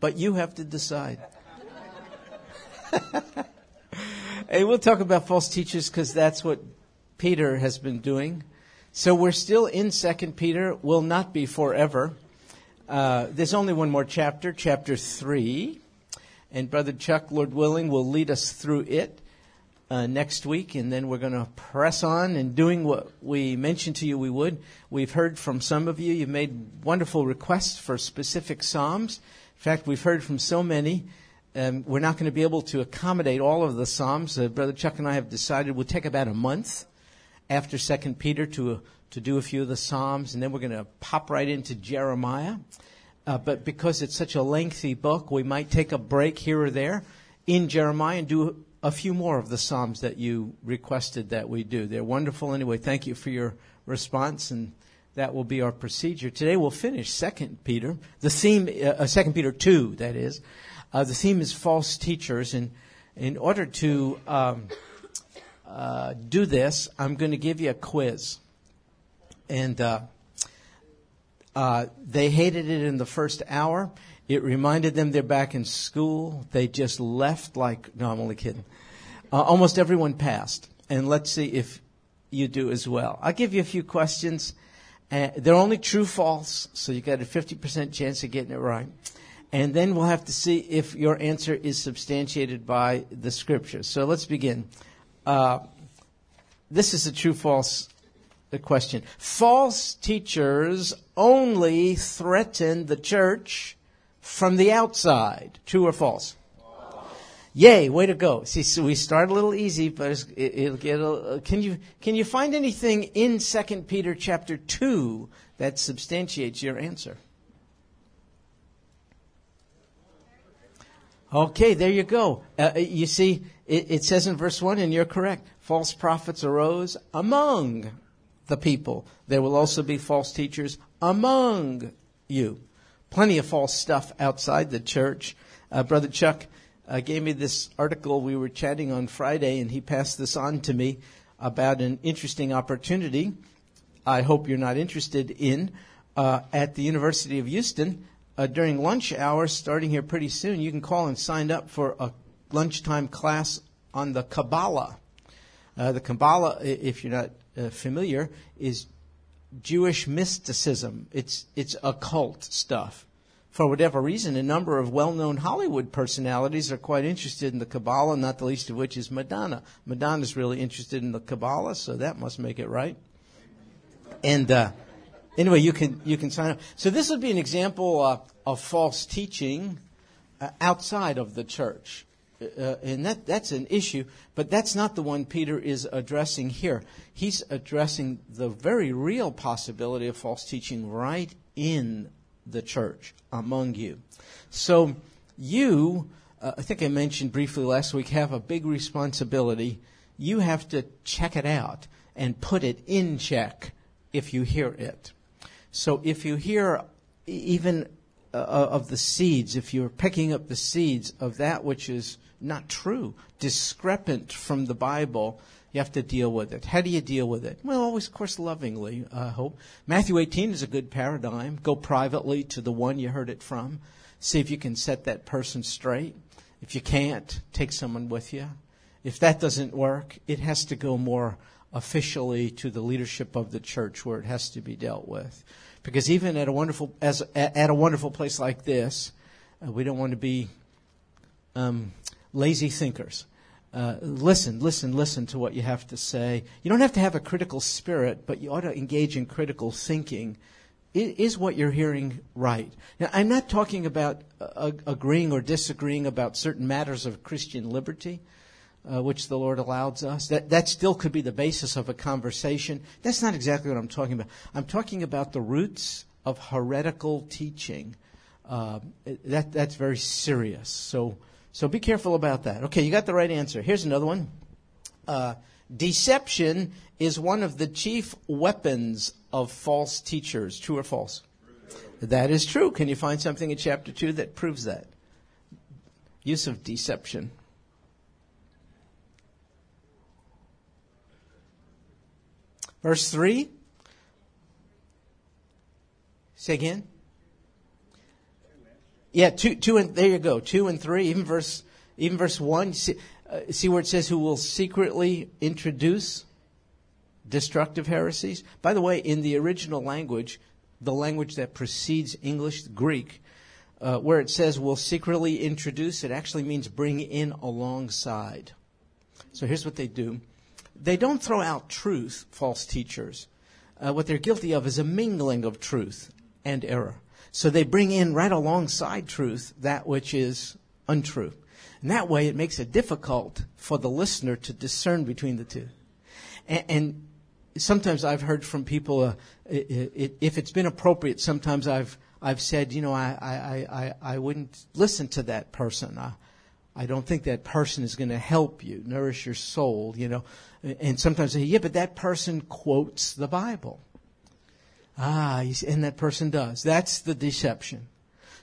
but you have to decide. hey, we'll talk about false teachers because that's what Peter has been doing. So we're still in Second Peter. Will not be forever. Uh, there's only one more chapter, chapter three, and Brother Chuck, Lord willing, will lead us through it uh, next week, and then we're going to press on and doing what we mentioned to you we would. We've heard from some of you. You've made wonderful requests for specific psalms. In fact, we've heard from so many. Um, we're not going to be able to accommodate all of the psalms. Uh, Brother Chuck and I have decided we'll take about a month after Second Peter to uh, to do a few of the psalms, and then we're going to pop right into Jeremiah. Uh, but because it's such a lengthy book, we might take a break here or there in Jeremiah and do a few more of the Psalms that you requested that we do. They're wonderful anyway. Thank you for your response, and that will be our procedure. Today we'll finish Second Peter. The theme, uh, Second Peter two, that is. Uh, the theme is false teachers, and in order to um, uh, do this, I'm going to give you a quiz, and uh, uh, they hated it in the first hour. It reminded them they're back in school. They just left like, no, I'm only kidding. Uh, almost everyone passed. And let's see if you do as well. I'll give you a few questions. Uh, they're only true false, so you got a 50% chance of getting it right. And then we'll have to see if your answer is substantiated by the scripture. So let's begin. Uh, this is a true false question. False teachers only threaten the church from the outside. True or false? Yay, way to go. See, so we start a little easy, but it, will get a, can you, can you find anything in 2 Peter chapter 2 that substantiates your answer? Okay, there you go. Uh, you see, it, it says in verse 1, and you're correct, false prophets arose among the people. There will also be false teachers among you plenty of false stuff outside the church. Uh, Brother Chuck uh, gave me this article. We were chatting on Friday, and he passed this on to me about an interesting opportunity. I hope you're not interested in uh, at the University of Houston uh, during lunch hours, starting here pretty soon. You can call and sign up for a lunchtime class on the Kabbalah. Uh, the Kabbalah, if you're not uh, familiar, is Jewish mysticism. It's, it's occult stuff. For whatever reason, a number of well-known Hollywood personalities are quite interested in the Kabbalah, not the least of which is Madonna. Madonna's really interested in the Kabbalah, so that must make it right. And uh, anyway, you can you can sign up. So this would be an example uh, of false teaching uh, outside of the church. Uh, and that, that's an issue, but that's not the one Peter is addressing here. He's addressing the very real possibility of false teaching right in the church, among you. So you, uh, I think I mentioned briefly last week, have a big responsibility. You have to check it out and put it in check if you hear it. So if you hear even uh, of the seeds, if you're picking up the seeds of that which is not true, discrepant from the Bible, you have to deal with it. How do you deal with it? Well, always, of course, lovingly, I hope. Matthew 18 is a good paradigm. Go privately to the one you heard it from. See if you can set that person straight. If you can't, take someone with you. If that doesn't work, it has to go more officially to the leadership of the church where it has to be dealt with. Because even at a wonderful, as, at a wonderful place like this, uh, we don't want to be um, lazy thinkers. Uh, listen, listen, listen to what you have to say. You don't have to have a critical spirit, but you ought to engage in critical thinking. Is what you're hearing right? Now, I'm not talking about uh, agreeing or disagreeing about certain matters of Christian liberty, uh, which the Lord allows us. That, that still could be the basis of a conversation. That's not exactly what I'm talking about. I'm talking about the roots of heretical teaching. Uh, that, that's very serious. So, so be careful about that. Okay, you got the right answer. Here's another one. Uh, deception is one of the chief weapons of false teachers. True or false? That is true. Can you find something in chapter 2 that proves that? Use of deception. Verse 3. Yeah, two, two, and there you go. Two and three, even verse, even verse one. See, uh, see where it says, "Who will secretly introduce destructive heresies?" By the way, in the original language, the language that precedes English, Greek, uh, where it says "will secretly introduce," it actually means bring in alongside. So here's what they do: they don't throw out truth, false teachers. Uh, what they're guilty of is a mingling of truth and error. So they bring in right alongside truth that which is untrue. And that way it makes it difficult for the listener to discern between the two. And, and sometimes I've heard from people, uh, it, it, if it's been appropriate, sometimes I've, I've said, you know, I, I, I, I wouldn't listen to that person. I, I don't think that person is going to help you, nourish your soul, you know. And sometimes I say, yeah, but that person quotes the Bible. Ah, and that person does. That's the deception.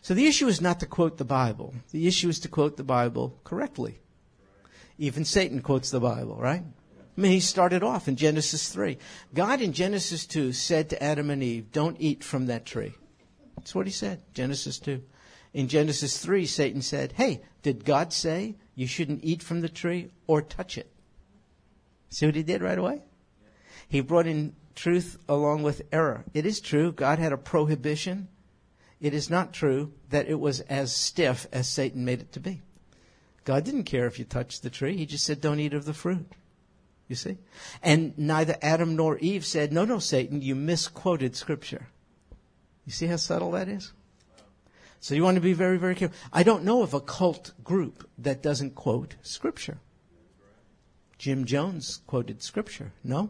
So the issue is not to quote the Bible. The issue is to quote the Bible correctly. Even Satan quotes the Bible, right? I mean, he started off in Genesis 3. God in Genesis 2 said to Adam and Eve, don't eat from that tree. That's what he said, Genesis 2. In Genesis 3, Satan said, hey, did God say you shouldn't eat from the tree or touch it? See what he did right away? He brought in truth along with error. It is true, God had a prohibition. It is not true that it was as stiff as Satan made it to be. God didn't care if you touched the tree. He just said, don't eat of the fruit. You see? And neither Adam nor Eve said, no, no, Satan, you misquoted scripture. You see how subtle that is? So you want to be very, very careful. I don't know of a cult group that doesn't quote scripture. Jim Jones quoted scripture. No?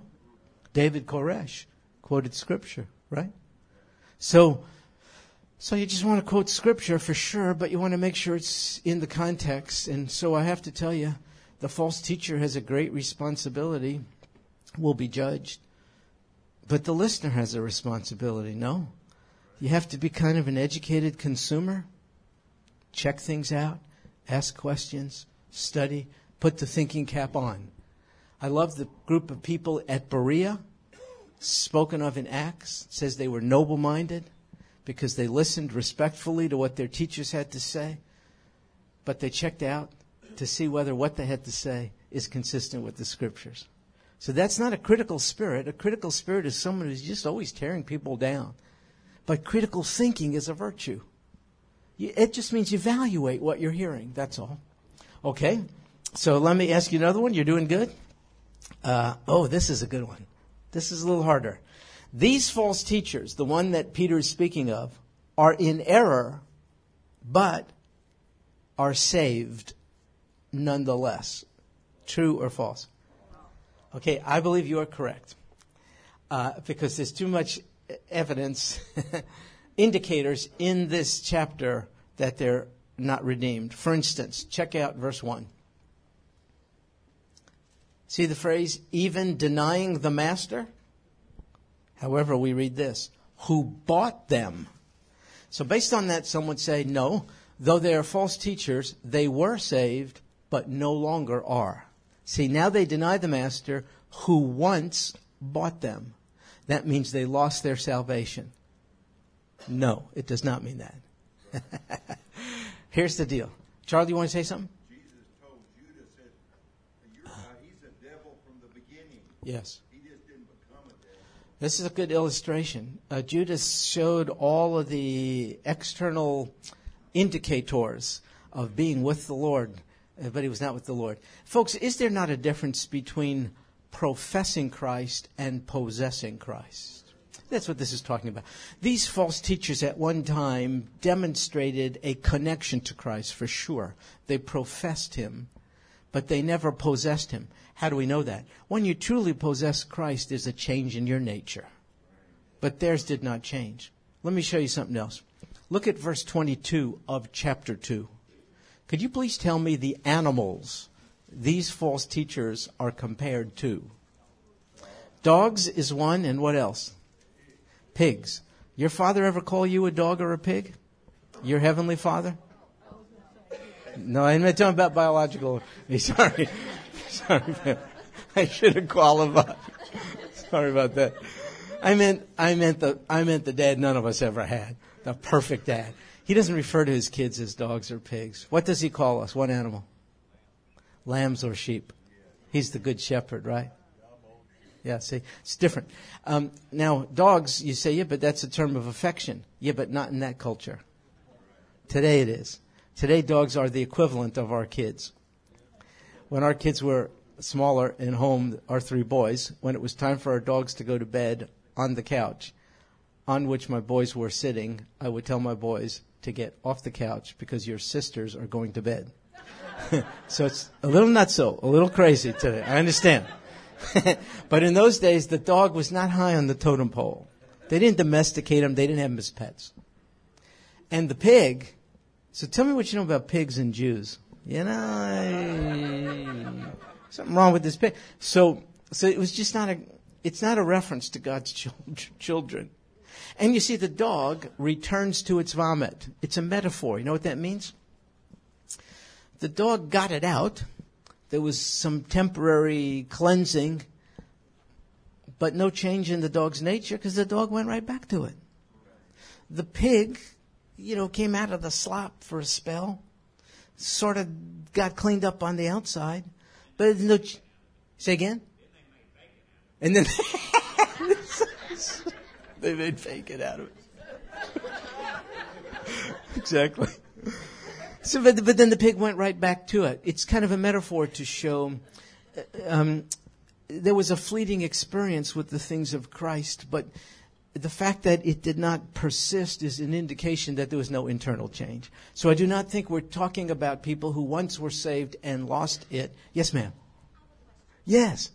David Koresh quoted scripture, right? So, so you just want to quote scripture for sure, but you want to make sure it's in the context. And so I have to tell you, the false teacher has a great responsibility, will be judged. But the listener has a responsibility, no? You have to be kind of an educated consumer, check things out, ask questions, study, put the thinking cap on. I love the group of people at Berea, spoken of in Acts. Says they were noble minded because they listened respectfully to what their teachers had to say, but they checked out to see whether what they had to say is consistent with the scriptures. So that's not a critical spirit. A critical spirit is someone who's just always tearing people down. But critical thinking is a virtue. It just means you evaluate what you're hearing. That's all. Okay? So let me ask you another one. You're doing good? Uh, oh, this is a good one. This is a little harder. These false teachers, the one that Peter is speaking of, are in error, but are saved nonetheless. True or false? Okay, I believe you are correct. Uh, because there's too much evidence, indicators in this chapter that they're not redeemed. For instance, check out verse 1. See the phrase, even denying the master? However, we read this, who bought them. So based on that, some would say, no, though they are false teachers, they were saved, but no longer are. See, now they deny the master who once bought them. That means they lost their salvation. No, it does not mean that. Here's the deal. Charlie, you want to say something? Yes. This is a good illustration. Uh, Judas showed all of the external indicators of being with the Lord, uh, but he was not with the Lord. Folks, is there not a difference between professing Christ and possessing Christ? That's what this is talking about. These false teachers at one time demonstrated a connection to Christ for sure. They professed him, but they never possessed him. How do we know that? When you truly possess Christ, there's a change in your nature. But theirs did not change. Let me show you something else. Look at verse 22 of chapter 2. Could you please tell me the animals these false teachers are compared to? Dogs is one, and what else? Pigs. Your father ever call you a dog or a pig? Your heavenly father? No, I'm not talking about biological. Sorry. Sorry, I should have qualified. Sorry about that. I meant, I meant the, I meant the dad none of us ever had. The perfect dad. He doesn't refer to his kids as dogs or pigs. What does he call us? What animal? Lambs or sheep. He's the good shepherd, right? Yeah, see, it's different. Um, now, dogs, you say, yeah, but that's a term of affection. Yeah, but not in that culture. Today it is. Today, dogs are the equivalent of our kids. When our kids were smaller and home, our three boys, when it was time for our dogs to go to bed on the couch on which my boys were sitting, I would tell my boys to get off the couch because your sisters are going to bed. so it's a little nutso, a little crazy today. I understand. but in those days, the dog was not high on the totem pole. They didn't domesticate them. They didn't have them as pets. And the pig. So tell me what you know about pigs and Jews. You know, something wrong with this pig. So, so it was just not a. It's not a reference to God's children. And you see, the dog returns to its vomit. It's a metaphor. You know what that means? The dog got it out. There was some temporary cleansing, but no change in the dog's nature because the dog went right back to it. The pig, you know, came out of the slop for a spell, sort of got cleaned up on the outside, but no. Say again. And then they made bacon out of it. exactly. So, but, but then the pig went right back to it. It's kind of a metaphor to show uh, um, there was a fleeting experience with the things of Christ, but the fact that it did not persist is an indication that there was no internal change. So I do not think we're talking about people who once were saved and lost it. Yes, ma'am. Yes.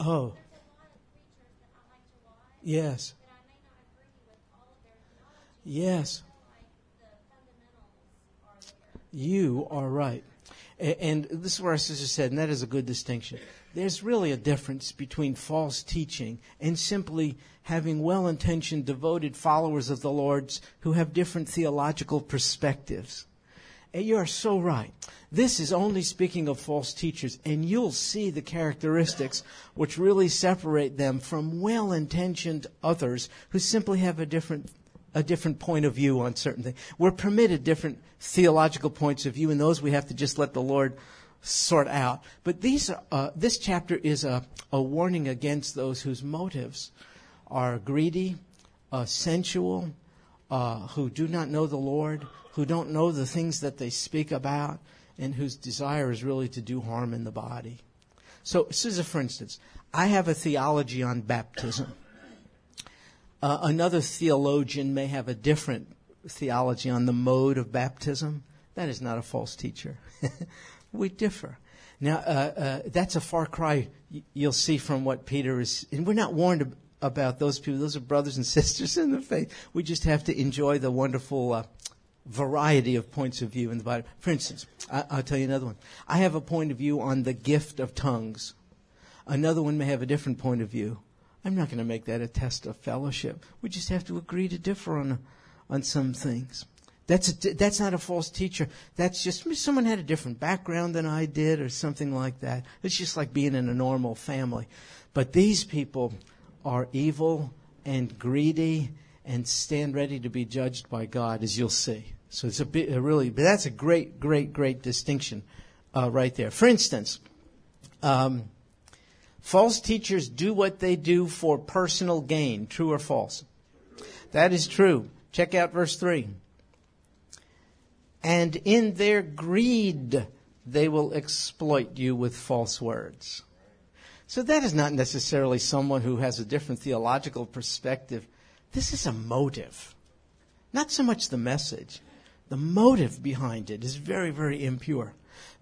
Oh. Yes. Yes. You are right. And this is where our sister said, and that is a good distinction. There's really a difference between false teaching and simply having well intentioned, devoted followers of the Lord's who have different theological perspectives. And you are so right. This is only speaking of false teachers, and you'll see the characteristics which really separate them from well intentioned others who simply have a different a different point of view on certain things. We're permitted different theological points of view, and those we have to just let the Lord sort out. But these, uh, this chapter is a, a warning against those whose motives are greedy, uh, sensual, uh, who do not know the Lord, who don't know the things that they speak about and whose desire is really to do harm in the body. So, Susan, for instance, I have a theology on baptism. Uh, another theologian may have a different theology on the mode of baptism. That is not a false teacher. we differ. Now, uh, uh, that's a far cry you'll see from what Peter is, and we're not warned about those people. Those are brothers and sisters in the faith. We just have to enjoy the wonderful uh, variety of points of view in the Bible. For instance, I, will tell you another one. I have a point of view on the gift of tongues. Another one may have a different point of view. I'm not going to make that a test of fellowship. We just have to agree to differ on on some things. That's a, that's not a false teacher. That's just someone had a different background than I did, or something like that. It's just like being in a normal family. But these people are evil and greedy and stand ready to be judged by God, as you'll see. So it's a bit, a really, but that's a great, great, great distinction uh, right there. For instance, um, false teachers do what they do for personal gain. True or false? That is true. Check out verse 3. And in their greed, they will exploit you with false words. So that is not necessarily someone who has a different theological perspective this is a motive. Not so much the message. The motive behind it is very, very impure.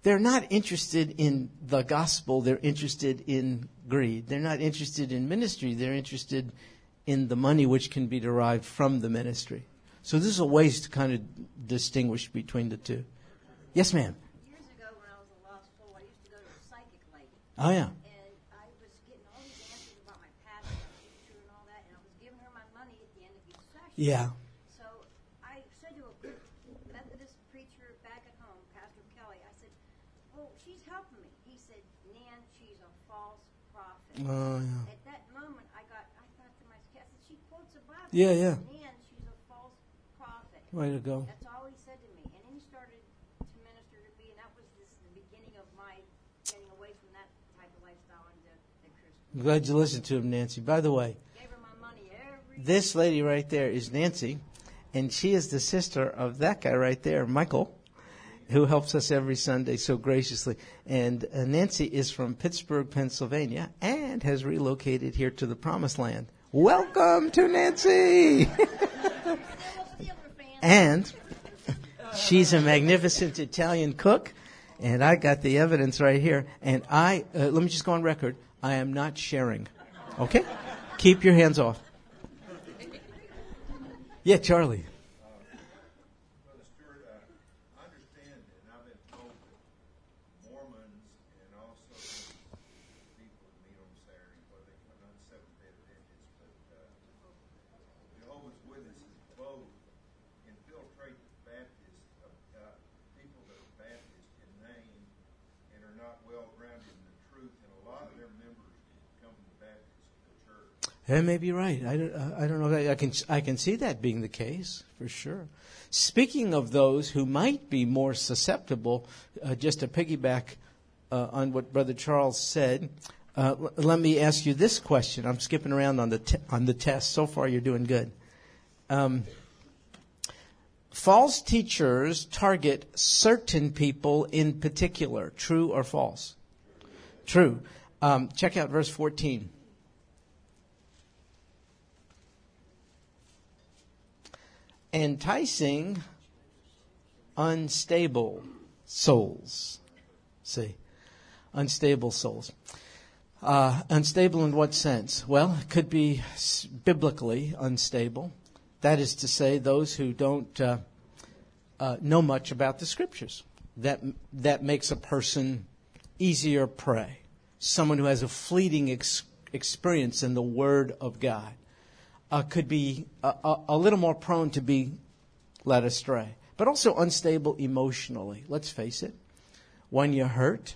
They're not interested in the gospel, they're interested in greed. They're not interested in ministry, they're interested in the money which can be derived from the ministry. So this is a way to kind of distinguish between the two. Yes, ma'am. Years ago, when I was law school, I used to go to a psychic lady. Oh, yeah. Yeah. So I said to a Methodist preacher back at home, Pastor Kelly, I me. He said, Nan, she's a false prophet. Oh, yeah. At that moment, I got, I thought to myself, I said, she quotes the Bible. Yeah, yeah. Nan, she's a false prophet. Way to go. That's all he said to me. And then he started to minister to me, and that was this, the beginning of my getting away from that type of lifestyle into the Christian. I'm glad you listened to him, Nancy. By the way, Gave her my money every this lady right there is Nancy, and she is the sister of that guy right there, Michael, who helps us every Sunday so graciously. And uh, Nancy is from Pittsburgh, Pennsylvania, and has relocated here to the Promised Land. Welcome to Nancy! And she's a magnificent Italian cook, and I got the evidence right here. And I, uh, let me just go on record, I am not sharing. Okay? Keep your hands off. Yeah, Charlie. Brother Stuart, uh, I understand, and I've been told that Mormons and also people that meet on Saturday, well, they come on Seventh Day Adventists, but uh, Jehovah's Witnesses both infiltrate the Baptists, uh, uh, people that are Baptist in name and are not well grounded in the truth, and a lot of their members come from the Baptist church. That may be right. I don't, uh, I don't know. I can, I can see that being the case for sure. Speaking of those who might be more susceptible, uh, just to piggyback uh, on what Brother Charles said, uh, l- let me ask you this question. I'm skipping around on the te- on the test. So far, you're doing good. Um, false teachers target certain people in particular. True or false? True. Um, check out verse 14. Enticing unstable souls. See, unstable souls. Uh, unstable in what sense? Well, it could be biblically unstable. That is to say, those who don't uh, uh, know much about the scriptures. That that makes a person easier prey. Someone who has a fleeting ex- experience in the Word of God uh, could be a, a, a little more prone to be led astray, but also unstable emotionally. Let's face it. When you're hurt,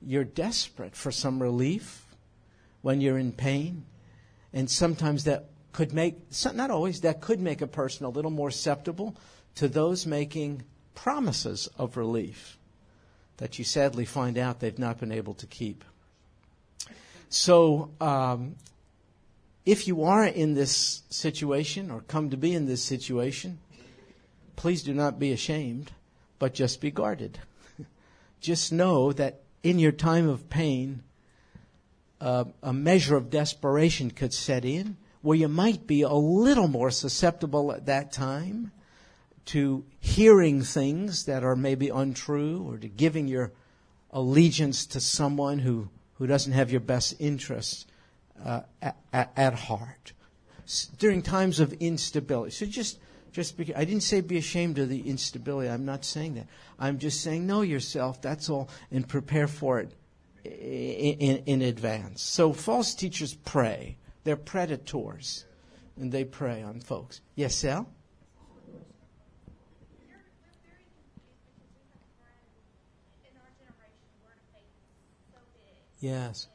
you're desperate for some relief. When you're in pain, and sometimes that could make, not always, that could make a person a little more susceptible to those making promises of relief that you sadly find out they've not been able to keep. So, um, if you are in this situation or come to be in this situation, please do not be ashamed, but just be guarded. just know that in your time of pain, uh, a measure of desperation could set in where you might be a little more susceptible at that time to hearing things that are maybe untrue or to giving your allegiance to someone who, who doesn't have your best interests uh, at, at, heart during times of instability. So just just I didn't say be ashamed of the instability. I'm not saying that. I'm just saying know yourself. That's all, and prepare for it in, in, in advance. So false teachers prey. They're predators, and they prey on folks. Yes, Sal. We're,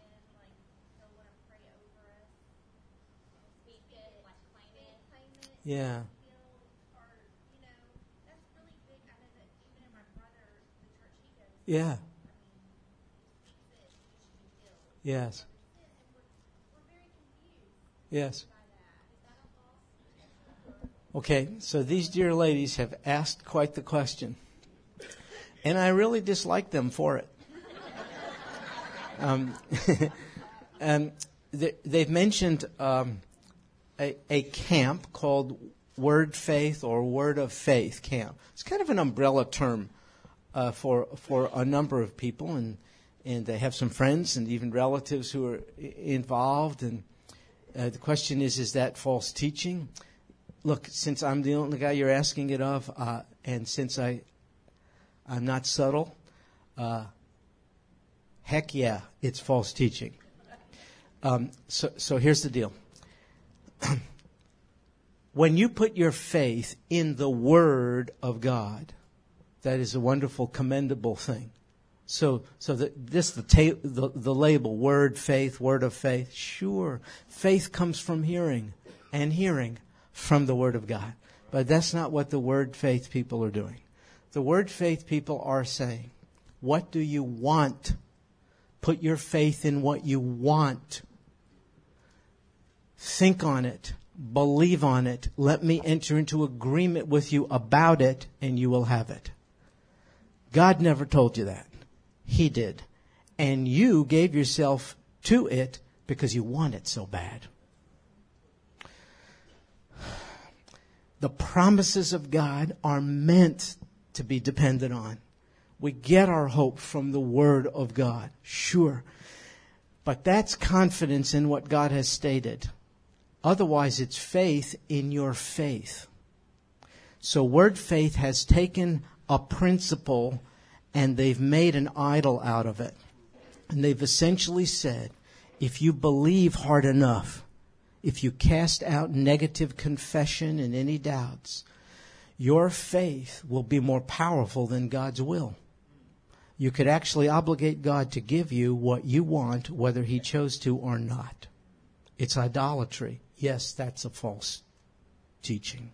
be healed. Yes. Yes. Okay, so these dear ladies have asked quite the question. And I really dislike them for it. Um, um, they, they've mentioned um, a, a camp called Word Faith or Word of Faith camp. It's kind of an umbrella term uh, for for a number of people, and and they have some friends and even relatives who are involved. And uh, the question is, is that false teaching? Look, since I'm the only guy you're asking it of, uh, and since I I'm not subtle, uh, heck yeah, it's false teaching. Um, so, so here's the deal. when you put your faith in the Word of God, that is a wonderful, commendable thing. So, so the, this the, ta- the the label word faith, word of faith. Sure, faith comes from hearing, and hearing from the word of God. But that's not what the word faith people are doing. The word faith people are saying, "What do you want? Put your faith in what you want. Think on it." Believe on it. Let me enter into agreement with you about it, and you will have it. God never told you that. He did. And you gave yourself to it because you want it so bad. The promises of God are meant to be depended on. We get our hope from the Word of God, sure. But that's confidence in what God has stated. Otherwise, it's faith in your faith. So, word faith has taken a principle and they've made an idol out of it. And they've essentially said, if you believe hard enough, if you cast out negative confession and any doubts, your faith will be more powerful than God's will. You could actually obligate God to give you what you want, whether He chose to or not. It's idolatry. Yes, that's a false teaching.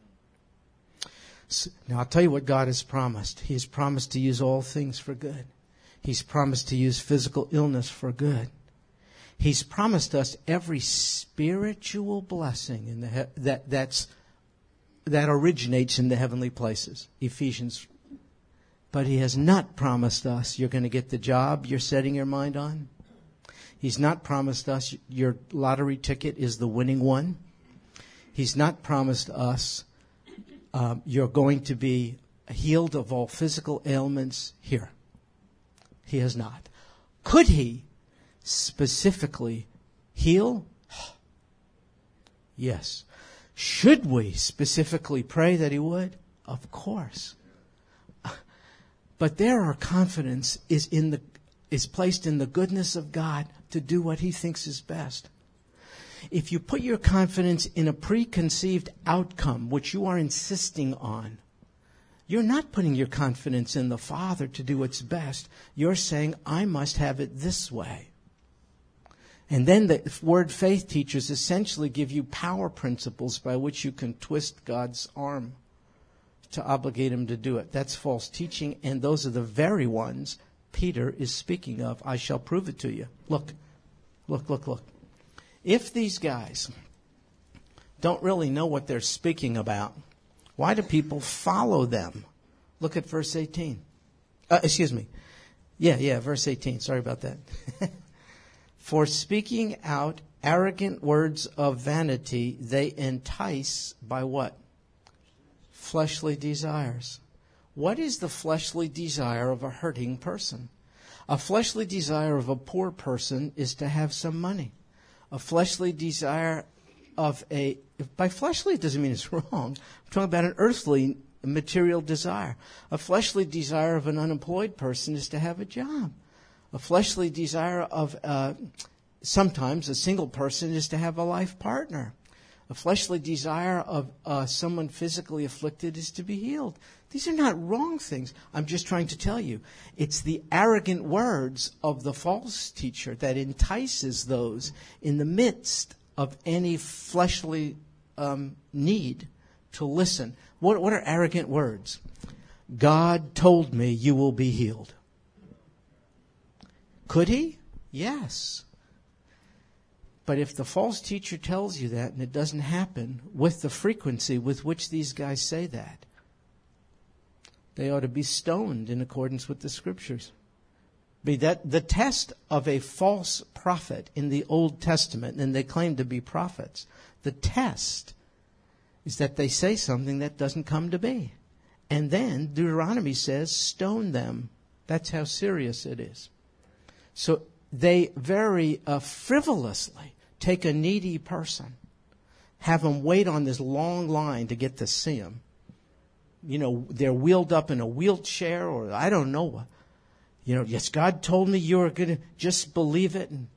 So, now I'll tell you what God has promised. He has promised to use all things for good. He's promised to use physical illness for good. He's promised us every spiritual blessing in the he- that that's that originates in the heavenly places. Ephesians. But he has not promised us you're going to get the job you're setting your mind on. He's not promised us your lottery ticket is the winning one. He's not promised us um, you're going to be healed of all physical ailments here. He has not. Could he specifically heal? Yes. Should we specifically pray that he would? Of course. But there our confidence is in the is placed in the goodness of God to do what he thinks is best. If you put your confidence in a preconceived outcome, which you are insisting on, you're not putting your confidence in the Father to do what's best. You're saying, I must have it this way. And then the word faith teachers essentially give you power principles by which you can twist God's arm to obligate him to do it. That's false teaching, and those are the very ones Peter is speaking of. I shall prove it to you. Look, look, look, look. If these guys don't really know what they're speaking about, why do people follow them? Look at verse 18. Uh, excuse me. Yeah, yeah, verse 18. Sorry about that. For speaking out arrogant words of vanity, they entice by what? Fleshly desires. What is the fleshly desire of a hurting person? A fleshly desire of a poor person is to have some money. A fleshly desire of a, by fleshly it doesn't mean it's wrong. I'm talking about an earthly material desire. A fleshly desire of an unemployed person is to have a job. A fleshly desire of uh, sometimes a single person is to have a life partner. A fleshly desire of uh, someone physically afflicted is to be healed. These are not wrong things. I'm just trying to tell you. It's the arrogant words of the false teacher that entices those in the midst of any fleshly um, need to listen. What, what are arrogant words? God told me you will be healed. Could he? Yes. But if the false teacher tells you that and it doesn't happen with the frequency with which these guys say that, they ought to be stoned in accordance with the scriptures. Be that the test of a false prophet in the Old Testament, and they claim to be prophets, the test is that they say something that doesn't come to be. And then Deuteronomy says, stone them. That's how serious it is. So they very uh, frivolously take a needy person, have them wait on this long line to get to see him. You know, they're wheeled up in a wheelchair or I don't know what. You know, yes, God told me you were going to just believe it. And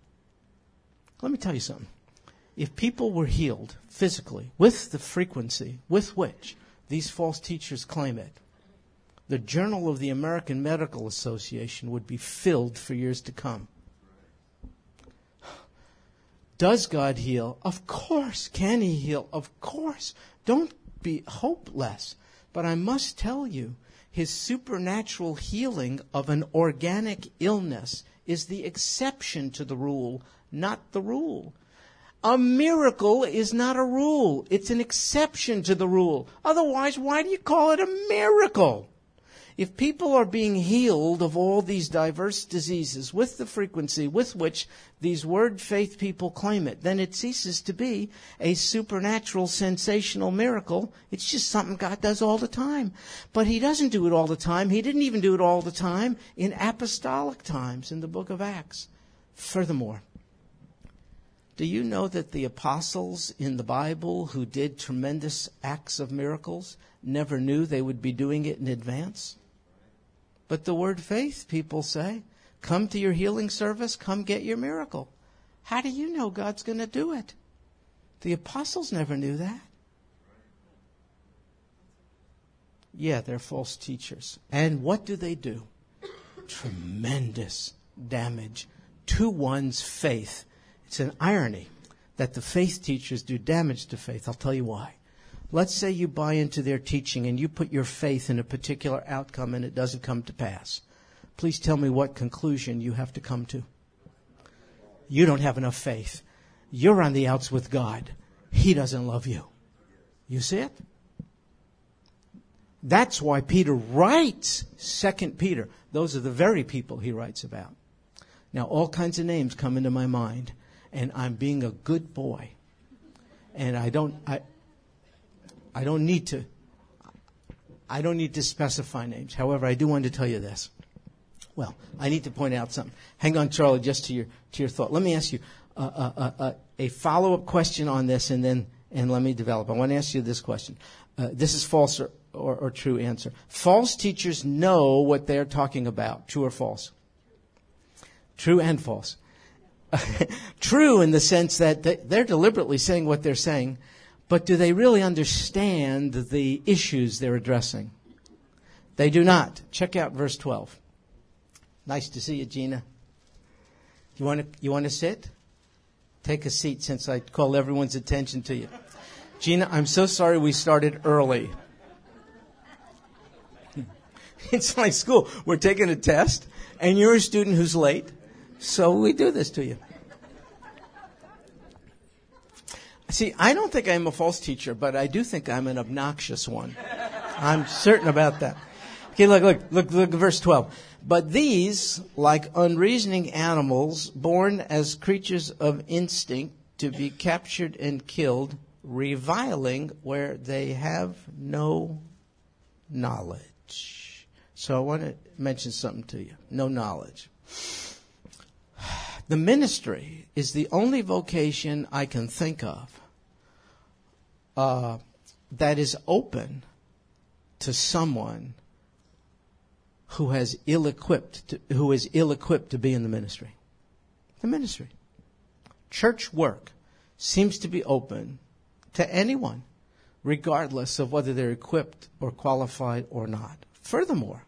let me tell you something. If people were healed physically with the frequency with which these false teachers claim it, the Journal of the American Medical Association would be filled for years to come. Does God heal? Of course. Can He heal? Of course. Don't be hopeless. But I must tell you, His supernatural healing of an organic illness is the exception to the rule, not the rule. A miracle is not a rule. It's an exception to the rule. Otherwise, why do you call it a miracle? If people are being healed of all these diverse diseases with the frequency with which these word faith people claim it, then it ceases to be a supernatural, sensational miracle. It's just something God does all the time. But He doesn't do it all the time. He didn't even do it all the time in apostolic times in the book of Acts. Furthermore, do you know that the apostles in the Bible who did tremendous acts of miracles never knew they would be doing it in advance? But the word faith, people say, come to your healing service, come get your miracle. How do you know God's going to do it? The apostles never knew that. Yeah, they're false teachers. And what do they do? Tremendous damage to one's faith. It's an irony that the faith teachers do damage to faith. I'll tell you why. Let's say you buy into their teaching and you put your faith in a particular outcome and it doesn't come to pass. Please tell me what conclusion you have to come to. You don't have enough faith. You're on the outs with God. He doesn't love you. You see it? That's why Peter writes Second Peter. Those are the very people he writes about. Now, all kinds of names come into my mind, and I'm being a good boy. And I don't, I, I don't need to, I don't need to specify names. However, I do want to tell you this. Well, I need to point out something. Hang on, Charlie, just to your to your thought. Let me ask you uh, uh, uh, a follow up question on this, and then and let me develop. I want to ask you this question. This is false or, or, or true answer. False teachers know what they're talking about. True or false? True and false. true in the sense that they're deliberately saying what they're saying, but do they really understand the issues they're addressing? They do not. Check out verse 12. Nice to see you, Gina. You want to, you want to sit? Take a seat since I call everyone's attention to you. Gina, I'm so sorry we started early. It's like school. We're taking a test, and you're a student who's late, so we do this to you. See, I don't think I'm a false teacher, but I do think I'm an obnoxious one. I'm certain about that. Okay, look, look, look, look, verse 12. But these, like unreasoning animals, born as creatures of instinct to be captured and killed, reviling where they have no knowledge. So I want to mention something to you. No knowledge. The ministry is the only vocation I can think of uh, that is open to someone who has ill-equipped, to, who is ill-equipped to be in the ministry. The ministry, church work, seems to be open to anyone, regardless of whether they're equipped or qualified or not. Furthermore,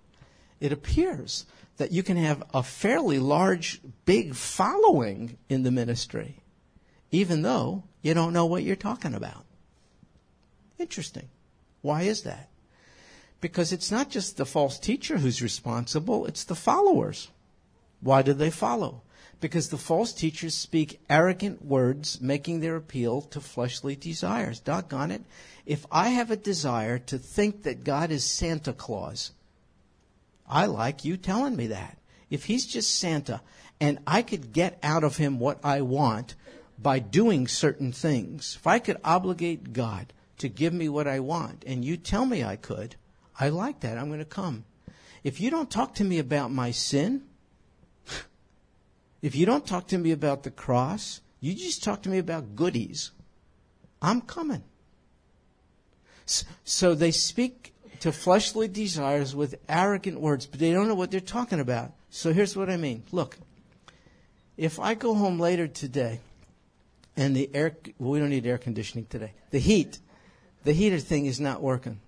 it appears that you can have a fairly large, big following in the ministry, even though you don't know what you're talking about. Interesting. Why is that? Because it's not just the false teacher who's responsible, it's the followers. Why do they follow? Because the false teachers speak arrogant words, making their appeal to fleshly desires. Doggone it. If I have a desire to think that God is Santa Claus, I like you telling me that. If he's just Santa and I could get out of him what I want by doing certain things, if I could obligate God to give me what I want and you tell me I could, I like that. I'm going to come. If you don't talk to me about my sin, if you don't talk to me about the cross, you just talk to me about goodies, I'm coming. So they speak to fleshly desires with arrogant words, but they don't know what they're talking about. So here's what I mean. Look, if I go home later today and the air, well, we don't need air conditioning today, the heat, the heater thing is not working.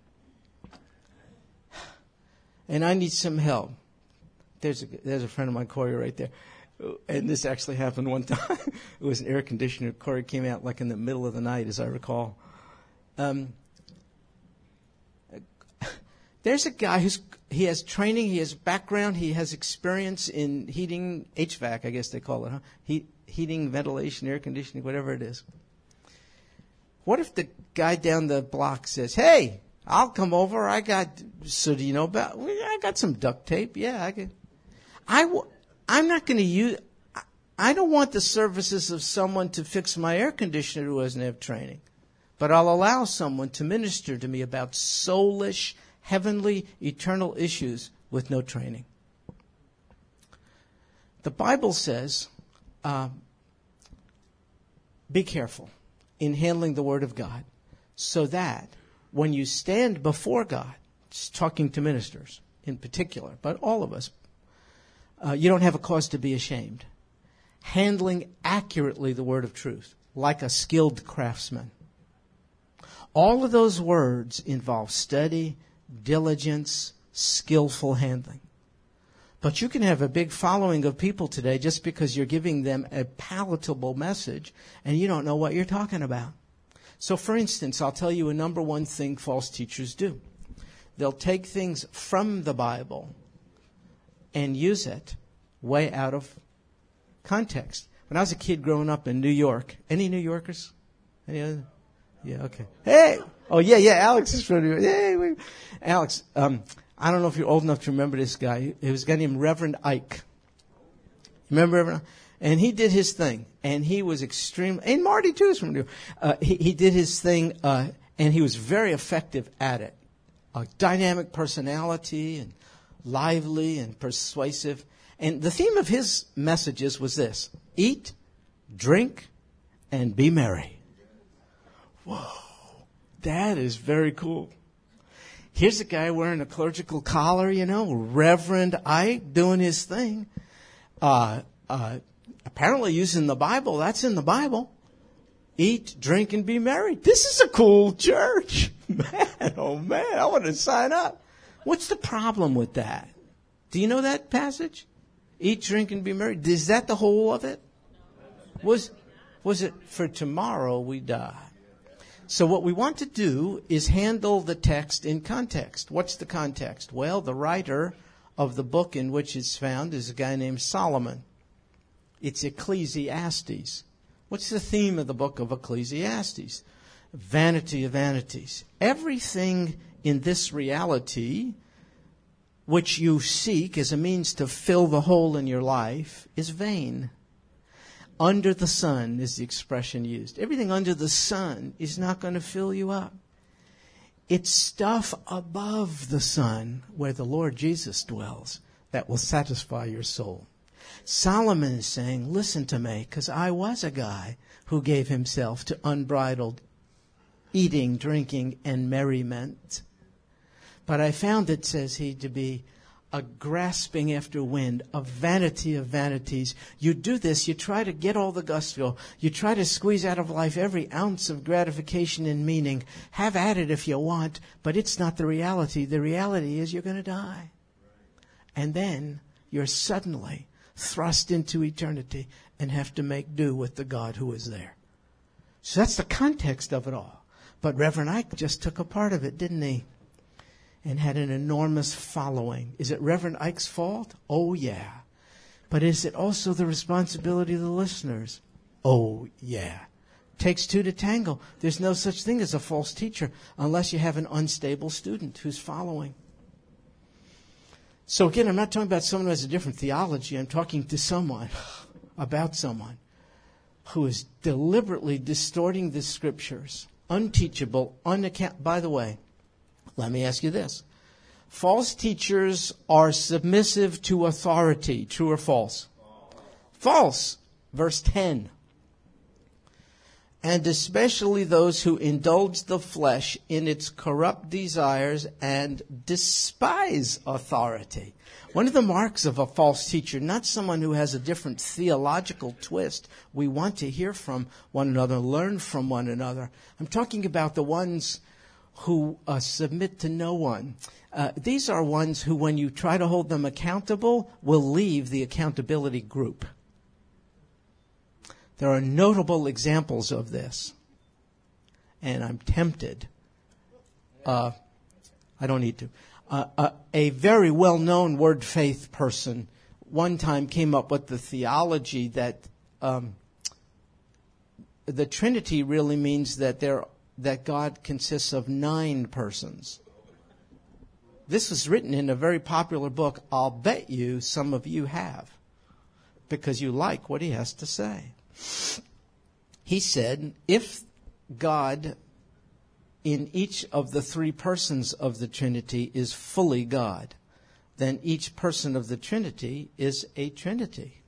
and I need some help. There's a, there's a friend of mine, Corey, right there. And this actually happened one time. it was an air conditioner. Corey came out like in the middle of the night, as I recall. Um, there's a guy who's he has training, he has background, he has experience in heating HVAC, I guess they call it, huh? Heat, heating, ventilation, air conditioning, whatever it is. What if the guy down the block says, "Hey, I'll come over. I got so do you know about? I got some duct tape. Yeah, I can. I w- I'm not going to use. I don't want the services of someone to fix my air conditioner who doesn't have training, but I'll allow someone to minister to me about soulish, heavenly, eternal issues with no training. The Bible says, uh, "Be careful." In handling the Word of God so that when you stand before God, talking to ministers in particular, but all of us, uh, you don't have a cause to be ashamed. Handling accurately the Word of truth, like a skilled craftsman. All of those words involve study, diligence, skillful handling. But you can have a big following of people today just because you're giving them a palatable message and you don't know what you're talking about. So, for instance, I'll tell you a number one thing false teachers do. They'll take things from the Bible and use it way out of context. When I was a kid growing up in New York, any New Yorkers? Any other? Yeah, okay. Hey! Oh, yeah, yeah, Alex is from New York. Hey. Alex, um, I don't know if you're old enough to remember this guy. It was a guy named Reverend Ike. Remember Reverend? And he did his thing, and he was extreme. And Marty too is from New. Uh, he, he did his thing, uh, and he was very effective at it. A dynamic personality and lively and persuasive. And the theme of his messages was this: eat, drink, and be merry. Whoa, that is very cool. Here's a guy wearing a clerical collar, you know, Reverend Ike doing his thing. Uh, uh, apparently using the Bible. That's in the Bible. Eat, drink, and be merry. This is a cool church. Man, oh man, I want to sign up. What's the problem with that? Do you know that passage? Eat, drink, and be merry. Is that the whole of it? Was, was it for tomorrow we die? So what we want to do is handle the text in context. What's the context? Well, the writer of the book in which it's found is a guy named Solomon. It's Ecclesiastes. What's the theme of the book of Ecclesiastes? Vanity of vanities. Everything in this reality which you seek as a means to fill the hole in your life is vain under the sun is the expression used. Everything under the sun is not going to fill you up. It's stuff above the sun where the Lord Jesus dwells that will satisfy your soul. Solomon is saying, listen to me, because I was a guy who gave himself to unbridled eating, drinking, and merriment. But I found it, says he, to be a grasping after wind, a vanity of vanities. You do this, you try to get all the gusto, you try to squeeze out of life every ounce of gratification and meaning. Have at it if you want, but it's not the reality. The reality is you're going to die. And then you're suddenly thrust into eternity and have to make do with the God who is there. So that's the context of it all. But Reverend Ike just took a part of it, didn't he? And had an enormous following. Is it Reverend Ike's fault? Oh, yeah. But is it also the responsibility of the listeners? Oh, yeah. Takes two to tangle. There's no such thing as a false teacher unless you have an unstable student who's following. So again, I'm not talking about someone who has a different theology. I'm talking to someone about someone who is deliberately distorting the scriptures, unteachable, unaccount. By the way, let me ask you this. False teachers are submissive to authority. True or false? False. Verse 10. And especially those who indulge the flesh in its corrupt desires and despise authority. One of the marks of a false teacher, not someone who has a different theological twist. We want to hear from one another, learn from one another. I'm talking about the ones who uh, submit to no one. Uh, these are ones who, when you try to hold them accountable, will leave the accountability group. There are notable examples of this. And I'm tempted. Uh, I don't need to. Uh, uh, a very well known word faith person one time came up with the theology that um, the Trinity really means that there that God consists of nine persons. This was written in a very popular book. I'll bet you some of you have because you like what he has to say. He said, if God in each of the three persons of the Trinity is fully God, then each person of the Trinity is a Trinity.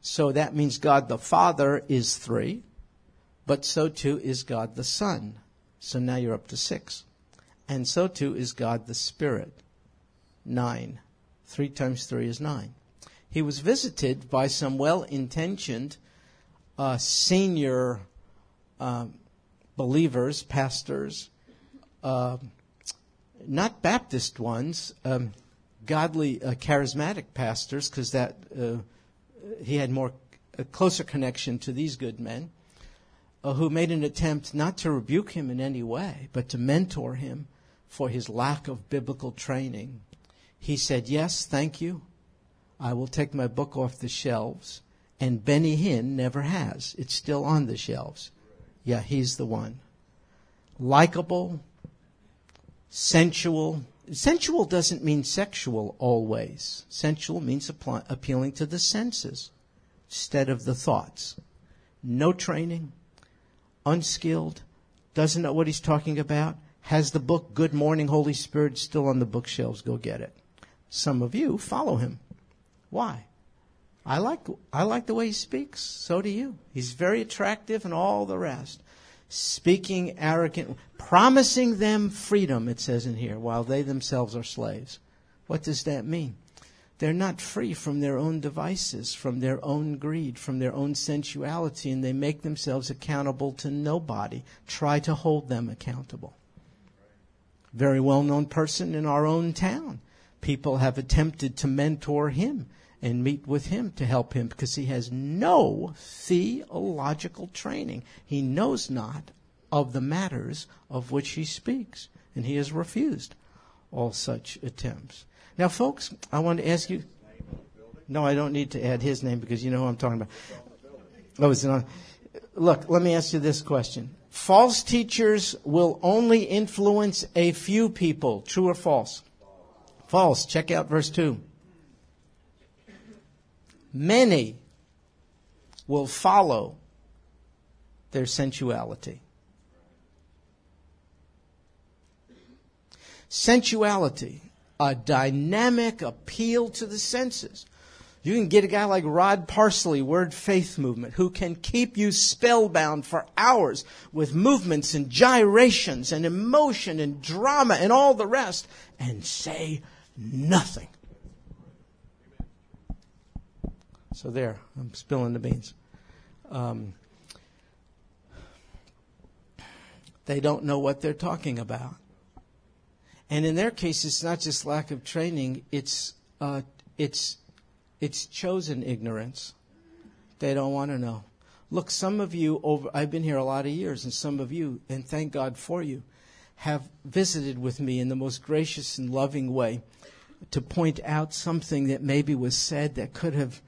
So that means God the Father is three, but so too is God the Son. So now you're up to six. And so too is God the Spirit. Nine. Three times three is nine. He was visited by some well intentioned uh, senior um, believers, pastors, uh, not Baptist ones, um, godly, uh, charismatic pastors, because that uh, he had more a closer connection to these good men, Uh, who made an attempt not to rebuke him in any way, but to mentor him for his lack of biblical training. He said, "Yes, thank you. I will take my book off the shelves." And Benny Hinn never has. It's still on the shelves. Yeah, he's the one. Likable, sensual. Sensual doesn't mean sexual always. Sensual means appealing to the senses instead of the thoughts. No training, unskilled, doesn't know what he's talking about, has the book Good Morning Holy Spirit still on the bookshelves. Go get it. Some of you follow him. Why? I like, I like the way he speaks. So do you. He's very attractive and all the rest. Speaking arrogant, promising them freedom, it says in here, while they themselves are slaves. What does that mean? They're not free from their own devices, from their own greed, from their own sensuality, and they make themselves accountable to nobody. Try to hold them accountable. Very well known person in our own town. People have attempted to mentor him and meet with him to help him because he has no theological training. He knows not of the matters of which he speaks, and he has refused all such attempts. Now, folks, I want to ask you. No, I don't need to add his name because you know who I'm talking about. Oh, it's not. Look, let me ask you this question. False teachers will only influence a few people. True or false? False. Check out verse 2 many will follow their sensuality. Sensuality, a dynamic appeal to the senses. You can get a guy like Rod Parsley, Word Faith Movement, who can keep you spellbound for hours with movements and gyrations and emotion and drama and all the rest and say nothing. So there, I'm spilling the beans. Um, they don't know what they're talking about. And in their case, it's not just lack of training; it's uh, it's it's chosen ignorance. They don't want to know. Look, some of you over I've been here a lot of years, and some of you, and thank God for you, have visited with me in the most gracious and loving way to point out something that maybe was said that could have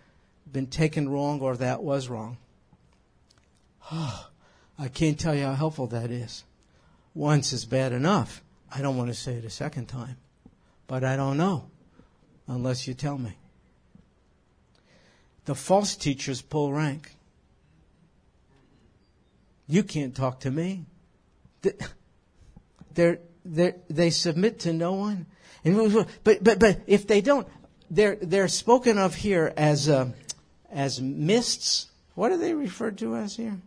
been taken wrong or that was wrong. Oh, I can't tell you how helpful that is. Once is bad enough. I don't want to say it a second time. But I don't know unless you tell me. The false teachers pull rank. You can't talk to me. They're, they're, they submit to no one. But, but, but if they don't, they're, they're spoken of here as, uh, as mists. What are they referred to as here?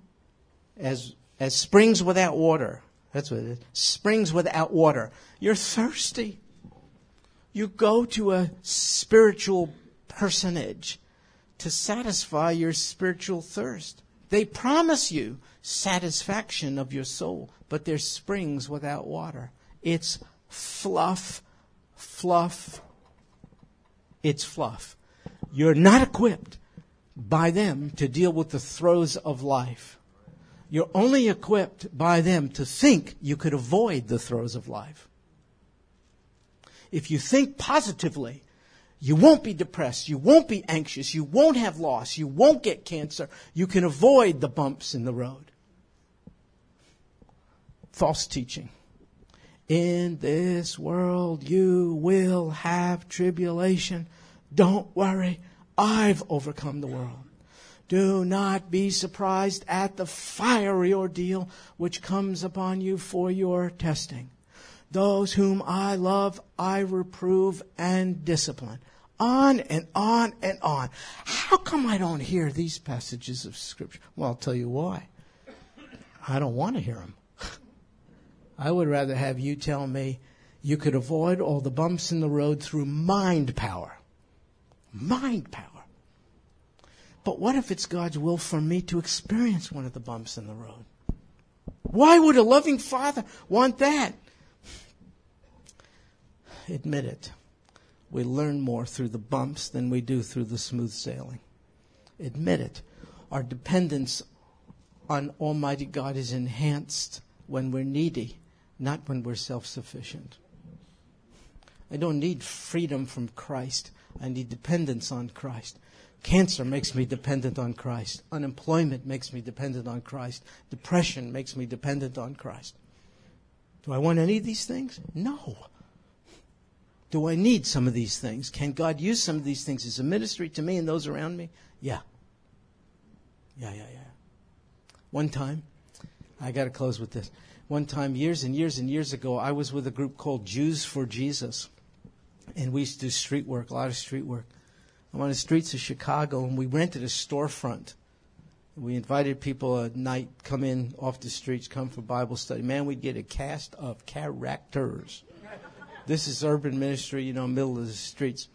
As, as springs without water. That's what it is. Springs without water. You're thirsty. You go to a spiritual personage to satisfy your spiritual thirst. They promise you satisfaction of your soul, but they're springs without water. It's fluff, fluff. It's fluff. You're not equipped by them to deal with the throes of life. You're only equipped by them to think you could avoid the throes of life. If you think positively, you won't be depressed. You won't be anxious. You won't have loss. You won't get cancer. You can avoid the bumps in the road. False teaching. In this world you will have tribulation. Don't worry. I've overcome the world. Do not be surprised at the fiery ordeal which comes upon you for your testing. Those whom I love, I reprove and discipline. On and on and on. How come I don't hear these passages of Scripture? Well, I'll tell you why. I don't want to hear them. I would rather have you tell me you could avoid all the bumps in the road through mind power. Mind power. But what if it's God's will for me to experience one of the bumps in the road? Why would a loving father want that? Admit it. We learn more through the bumps than we do through the smooth sailing. Admit it. Our dependence on Almighty God is enhanced when we're needy, not when we're self sufficient. I don't need freedom from Christ. I need dependence on Christ. Cancer makes me dependent on Christ. Unemployment makes me dependent on Christ. Depression makes me dependent on Christ. Do I want any of these things? No. Do I need some of these things? Can God use some of these things as a ministry to me and those around me? Yeah. Yeah, yeah, yeah. One time, I got to close with this. One time, years and years and years ago, I was with a group called Jews for Jesus. And we used to do street work, a lot of street work. I'm on the streets of Chicago, and we rented a storefront. We invited people at night, come in off the streets, come for Bible study. Man, we'd get a cast of characters. This is urban ministry, you know, middle of the streets.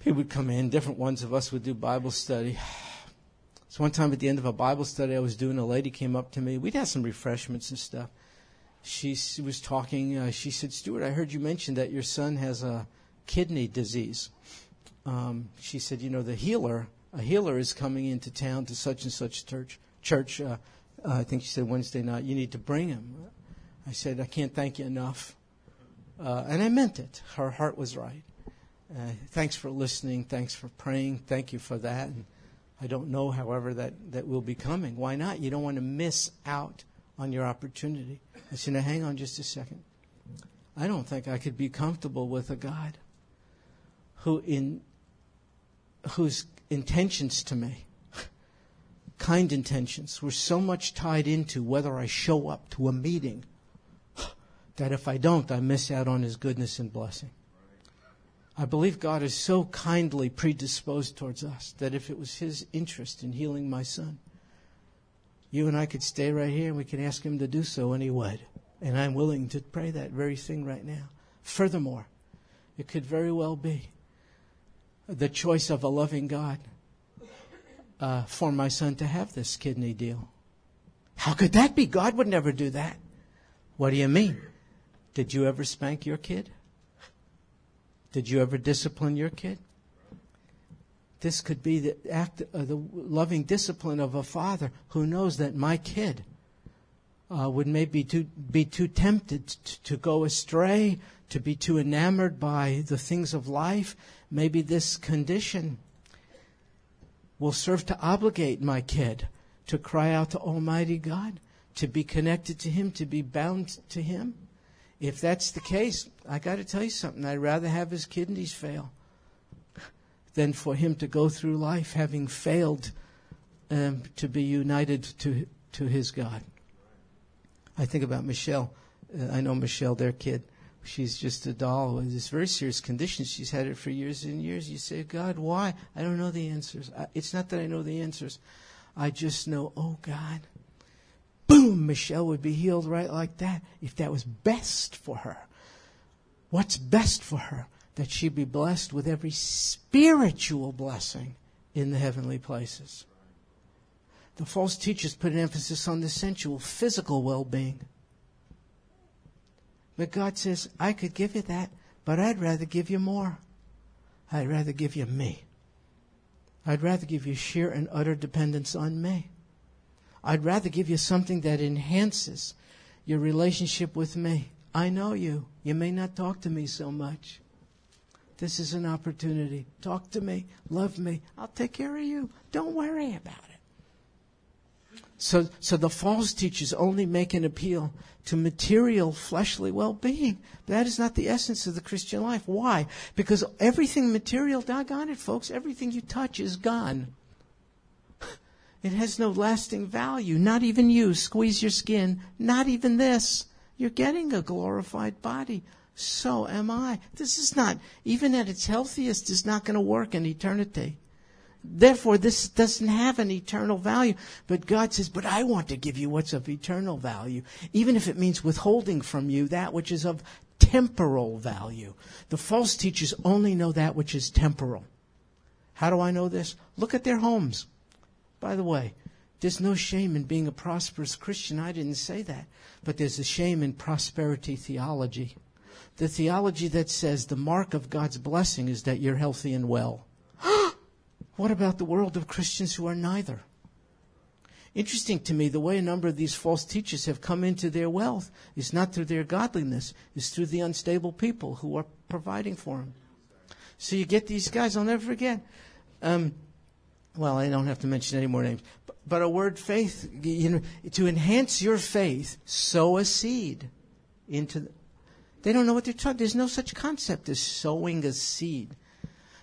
People would come in, different ones of us would do Bible study. So one time at the end of a Bible study I was doing, a lady came up to me. We'd had some refreshments and stuff. She was talking. Uh, she said, Stuart, I heard you mention that your son has a kidney disease um, she said, you know, the healer, a healer is coming into town to such and such church. Church, uh, uh, I think she said Wednesday night. You need to bring him. I said, I can't thank you enough, uh, and I meant it. Her heart was right. Uh, thanks for listening. Thanks for praying. Thank you for that. And I don't know, however, that that will be coming. Why not? You don't want to miss out on your opportunity. I said, now hang on just a second. I don't think I could be comfortable with a God who in whose intentions to me, kind intentions, were so much tied into whether I show up to a meeting that if I don't, I miss out on his goodness and blessing. I believe God is so kindly predisposed towards us that if it was his interest in healing my son, you and I could stay right here and we could ask him to do so and he would. And I'm willing to pray that very thing right now. Furthermore, it could very well be the choice of a loving God uh, for my son to have this kidney deal. How could that be? God would never do that. What do you mean? Did you ever spank your kid? Did you ever discipline your kid? This could be the act of the loving discipline of a father who knows that my kid uh, would maybe too, be too tempted to go astray, to be too enamored by the things of life, maybe this condition will serve to obligate my kid to cry out to Almighty God, to be connected to Him, to be bound to Him. If that's the case, I got to tell you something. I'd rather have his kidneys fail than for him to go through life having failed um, to be united to to his God. I think about Michelle. Uh, I know Michelle, their kid. She's just a doll with this very serious condition. She's had it for years and years. You say, God, why? I don't know the answers. It's not that I know the answers. I just know, oh God, boom, Michelle would be healed right like that if that was best for her. What's best for her? That she be blessed with every spiritual blessing in the heavenly places. The false teachers put an emphasis on the sensual, physical well being. But God says, I could give you that, but I'd rather give you more. I'd rather give you me. I'd rather give you sheer and utter dependence on me. I'd rather give you something that enhances your relationship with me. I know you. You may not talk to me so much. This is an opportunity. Talk to me. Love me. I'll take care of you. Don't worry about it. So, so the false teachers only make an appeal to material fleshly well-being. That is not the essence of the Christian life. Why? Because everything material, doggone it, folks, everything you touch is gone. It has no lasting value. Not even you. Squeeze your skin. Not even this. You're getting a glorified body. So am I. This is not, even at its healthiest, is not going to work in eternity. Therefore, this doesn't have an eternal value. But God says, but I want to give you what's of eternal value, even if it means withholding from you that which is of temporal value. The false teachers only know that which is temporal. How do I know this? Look at their homes. By the way, there's no shame in being a prosperous Christian. I didn't say that. But there's a shame in prosperity theology. The theology that says the mark of God's blessing is that you're healthy and well. What about the world of Christians who are neither? Interesting to me, the way a number of these false teachers have come into their wealth is not through their godliness, it's through the unstable people who are providing for them. So you get these guys, I'll never forget. Um, well, I don't have to mention any more names, but, but a word faith, you know, to enhance your faith, sow a seed into. The, they don't know what they're talking. There's no such concept as sowing a seed.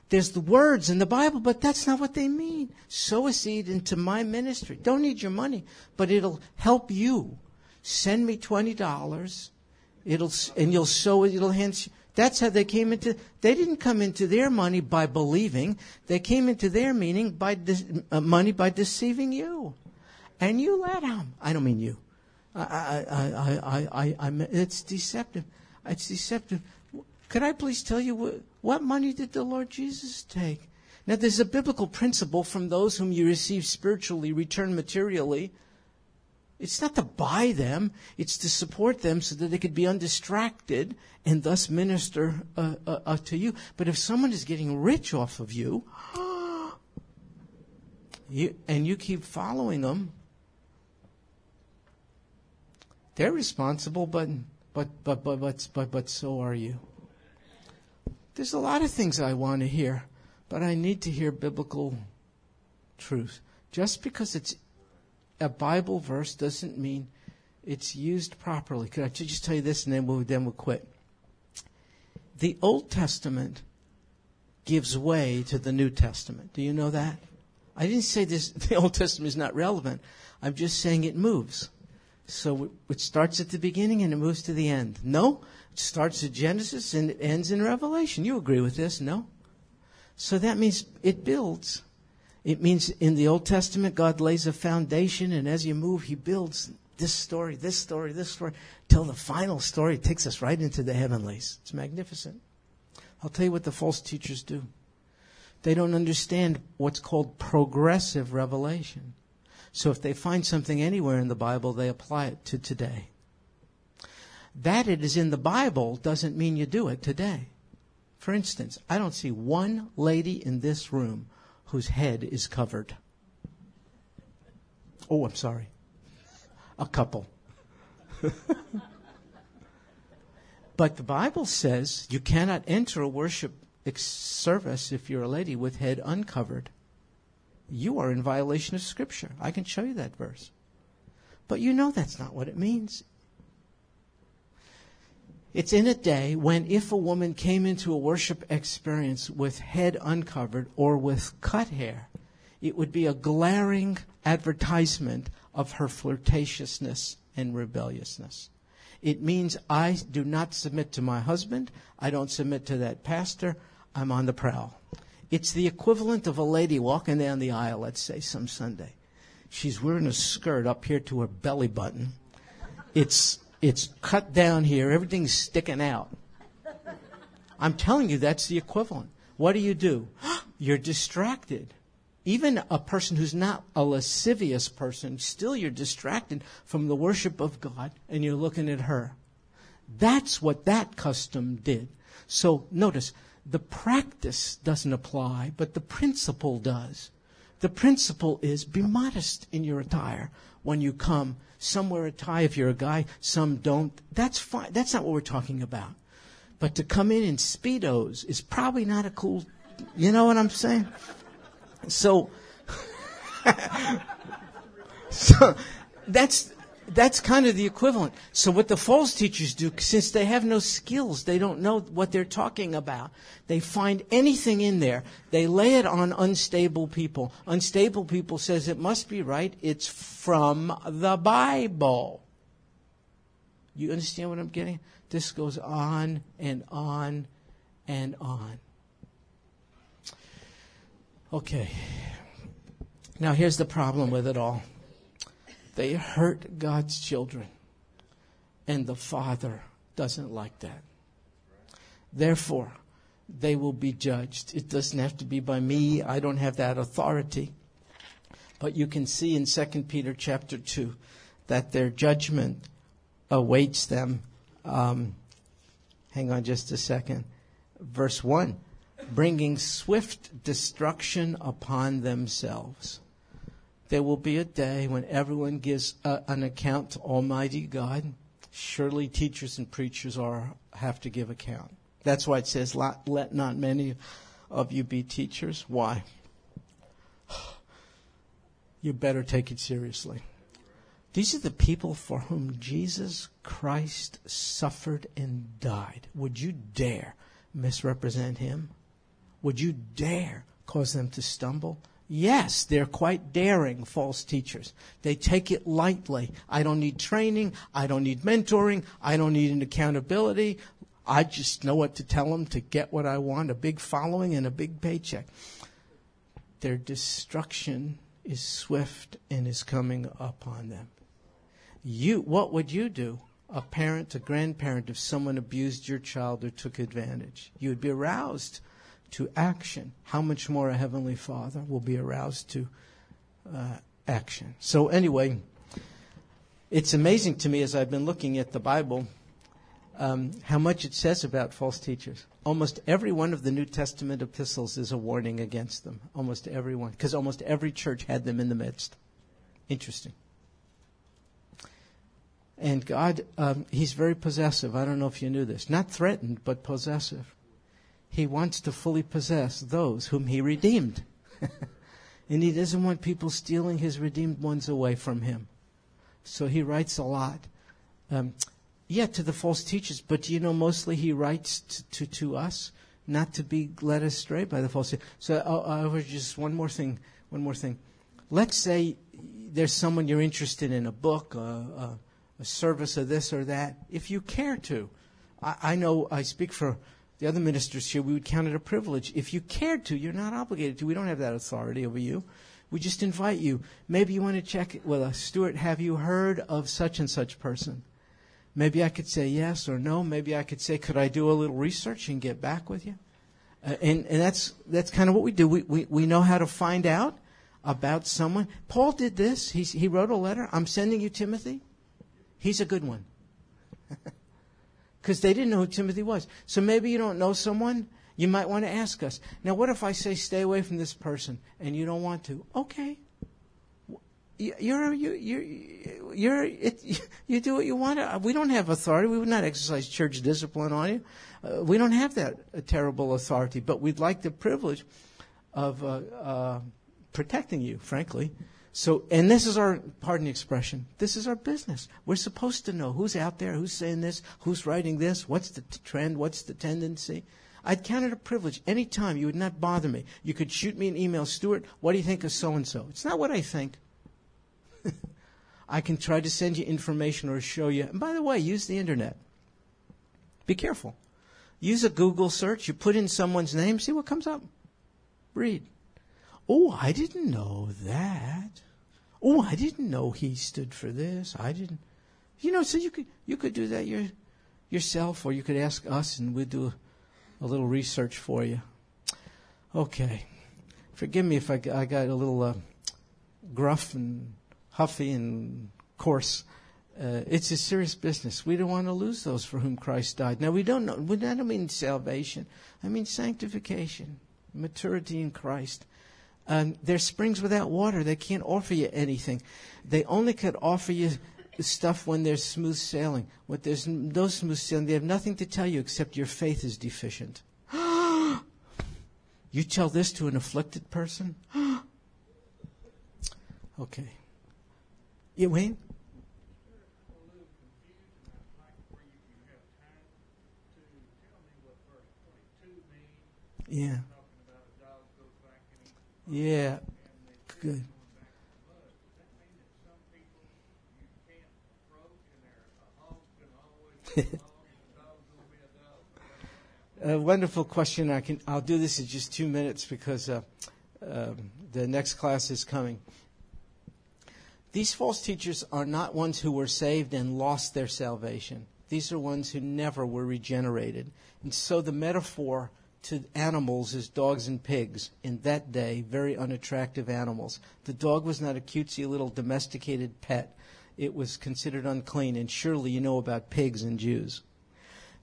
There's the words in the Bible, but that's not what they mean. Sow a seed into my ministry. Don't need your money, but it'll help you. Send me twenty dollars. It'll and you'll sow it. It'll enhance. That's how they came into. They didn't come into their money by believing. They came into their meaning by de- uh, money by deceiving you, and you let them. I don't mean you. I, I, I, I, I, I, it's deceptive. It's deceptive. Could I please tell you what, what money did the Lord Jesus take? Now, there's a biblical principle from those whom you receive spiritually, return materially. It's not to buy them, it's to support them so that they could be undistracted and thus minister uh, uh, uh, to you. But if someone is getting rich off of you, you and you keep following them, they're responsible, but but but but but but, but so are you. There's a lot of things I want to hear, but I need to hear biblical truth. Just because it's a Bible verse doesn't mean it's used properly. Could I just tell you this and then we'll, then we'll quit? The Old Testament gives way to the New Testament. Do you know that? I didn't say this, the Old Testament is not relevant. I'm just saying it moves. So it starts at the beginning and it moves to the end. No? Starts at Genesis and it ends in Revelation. You agree with this? No? So that means it builds. It means in the Old Testament, God lays a foundation, and as you move, He builds this story, this story, this story, till the final story takes us right into the heavenlies. It's magnificent. I'll tell you what the false teachers do. They don't understand what's called progressive revelation. So if they find something anywhere in the Bible, they apply it to today. That it is in the Bible doesn't mean you do it today. For instance, I don't see one lady in this room whose head is covered. Oh, I'm sorry. A couple. but the Bible says you cannot enter a worship service if you're a lady with head uncovered. You are in violation of Scripture. I can show you that verse. But you know that's not what it means. It's in a day when if a woman came into a worship experience with head uncovered or with cut hair, it would be a glaring advertisement of her flirtatiousness and rebelliousness. It means I do not submit to my husband. I don't submit to that pastor. I'm on the prowl. It's the equivalent of a lady walking down the aisle, let's say, some Sunday. She's wearing a skirt up here to her belly button. It's it's cut down here, everything's sticking out. I'm telling you, that's the equivalent. What do you do? You're distracted. even a person who's not a lascivious person, still you're distracted from the worship of God and you're looking at her. That's what that custom did. So notice, the practice doesn't apply, but the principle does. The principle is be modest in your attire when you come. Some wear a tie if you're a guy, some don't. That's fine. That's not what we're talking about. But to come in in Speedos is probably not a cool, you know what I'm saying? So, so that's that's kind of the equivalent. So what the false teachers do, since they have no skills, they don't know what they're talking about. They find anything in there. They lay it on unstable people. Unstable people says it must be right. It's from the Bible. You understand what I'm getting? This goes on and on and on. Okay. Now here's the problem with it all. They hurt God's children. And the Father doesn't like that. Therefore, they will be judged. It doesn't have to be by me. I don't have that authority. But you can see in 2 Peter chapter 2 that their judgment awaits them. Um, hang on just a second. Verse 1 bringing swift destruction upon themselves. There will be a day when everyone gives a, an account to Almighty God. Surely teachers and preachers are have to give account. That's why it says, let not many of you be teachers. Why? You better take it seriously. These are the people for whom Jesus Christ suffered and died. Would you dare misrepresent him? Would you dare cause them to stumble? Yes, they're quite daring false teachers. They take it lightly. I don't need training. I don't need mentoring. I don't need an accountability. I just know what to tell them to get what I want a big following and a big paycheck. Their destruction is swift and is coming upon them. You, what would you do? A parent, a grandparent, if someone abused your child or took advantage, you would be aroused to action, how much more a Heavenly Father will be aroused to uh, action. So, anyway, it's amazing to me as I've been looking at the Bible um, how much it says about false teachers. Almost every one of the New Testament epistles is a warning against them. Almost every one. Because almost every church had them in the midst. Interesting. And God, um, He's very possessive. I don't know if you knew this. Not threatened, but possessive. He wants to fully possess those whom he redeemed. and he doesn't want people stealing his redeemed ones away from him. So he writes a lot. Um, yeah, to the false teachers, but you know, mostly he writes to, to, to us, not to be led astray by the false. So uh, uh, just one more thing. One more thing. Let's say there's someone you're interested in, a book, a, a, a service of this or that. If you care to, I, I know I speak for the other ministers here, we would count it a privilege. If you cared to, you're not obligated to. We don't have that authority over you. We just invite you. Maybe you want to check with us. Stuart, have you heard of such and such person? Maybe I could say yes or no. Maybe I could say, could I do a little research and get back with you? Uh, and, and that's, that's kind of what we do. We, we, we know how to find out about someone. Paul did this. He, he wrote a letter. I'm sending you Timothy. He's a good one. because they didn't know who Timothy was. So maybe you don't know someone. You might want to ask us. Now, what if I say stay away from this person and you don't want to? Okay. You're you you you're it, you do what you want. We don't have authority. We would not exercise church discipline on you. Uh, we don't have that uh, terrible authority, but we'd like the privilege of uh, uh protecting you, frankly. So, and this is our, pardon the expression, this is our business. We're supposed to know who's out there, who's saying this, who's writing this, what's the t- trend, what's the tendency. I'd count it a privilege. Any time you would not bother me. You could shoot me an email, Stuart, what do you think of so and so? It's not what I think. I can try to send you information or show you. And by the way, use the internet. Be careful. Use a Google search. You put in someone's name, see what comes up. Read. Oh, I didn't know that. Oh, I didn't know he stood for this. I didn't. You know, so you could you could do that your, yourself, or you could ask us, and we'd do a, a little research for you. Okay. forgive me if I, I got a little uh, gruff and huffy and coarse. Uh, it's a serious business. We don't want to lose those for whom Christ died. Now we don't know. I don't mean salvation. I mean sanctification, maturity in Christ. Um, they're springs without water. They can't offer you anything. They only could offer you stuff when there's smooth sailing. When there's no smooth sailing, they have nothing to tell you except your faith is deficient. you tell this to an afflicted person? okay. Yeah, Wayne? Yeah. Talking about a dog goes back and eats Yeah. Good. A wonderful question. I can. I'll do this in just two minutes because uh, um, the next class is coming. These false teachers are not ones who were saved and lost their salvation. These are ones who never were regenerated. And so the metaphor to animals as dogs and pigs. In that day, very unattractive animals. The dog was not a cutesy little domesticated pet. It was considered unclean. And surely you know about pigs and Jews.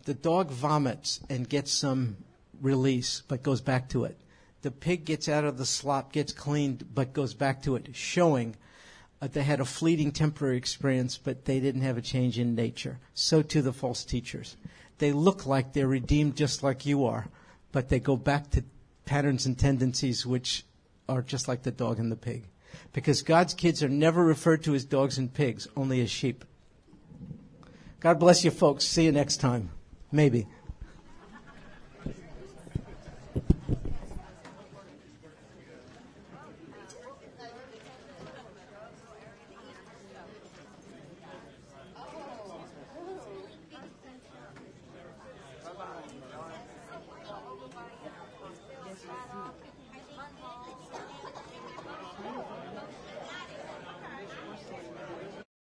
The dog vomits and gets some release, but goes back to it. The pig gets out of the slop, gets cleaned, but goes back to it, showing uh, they had a fleeting temporary experience, but they didn't have a change in nature. So too the false teachers. They look like they're redeemed just like you are, but they go back to patterns and tendencies which are just like the dog and the pig. Because God's kids are never referred to as dogs and pigs, only as sheep. God bless you folks. See you next time. Maybe.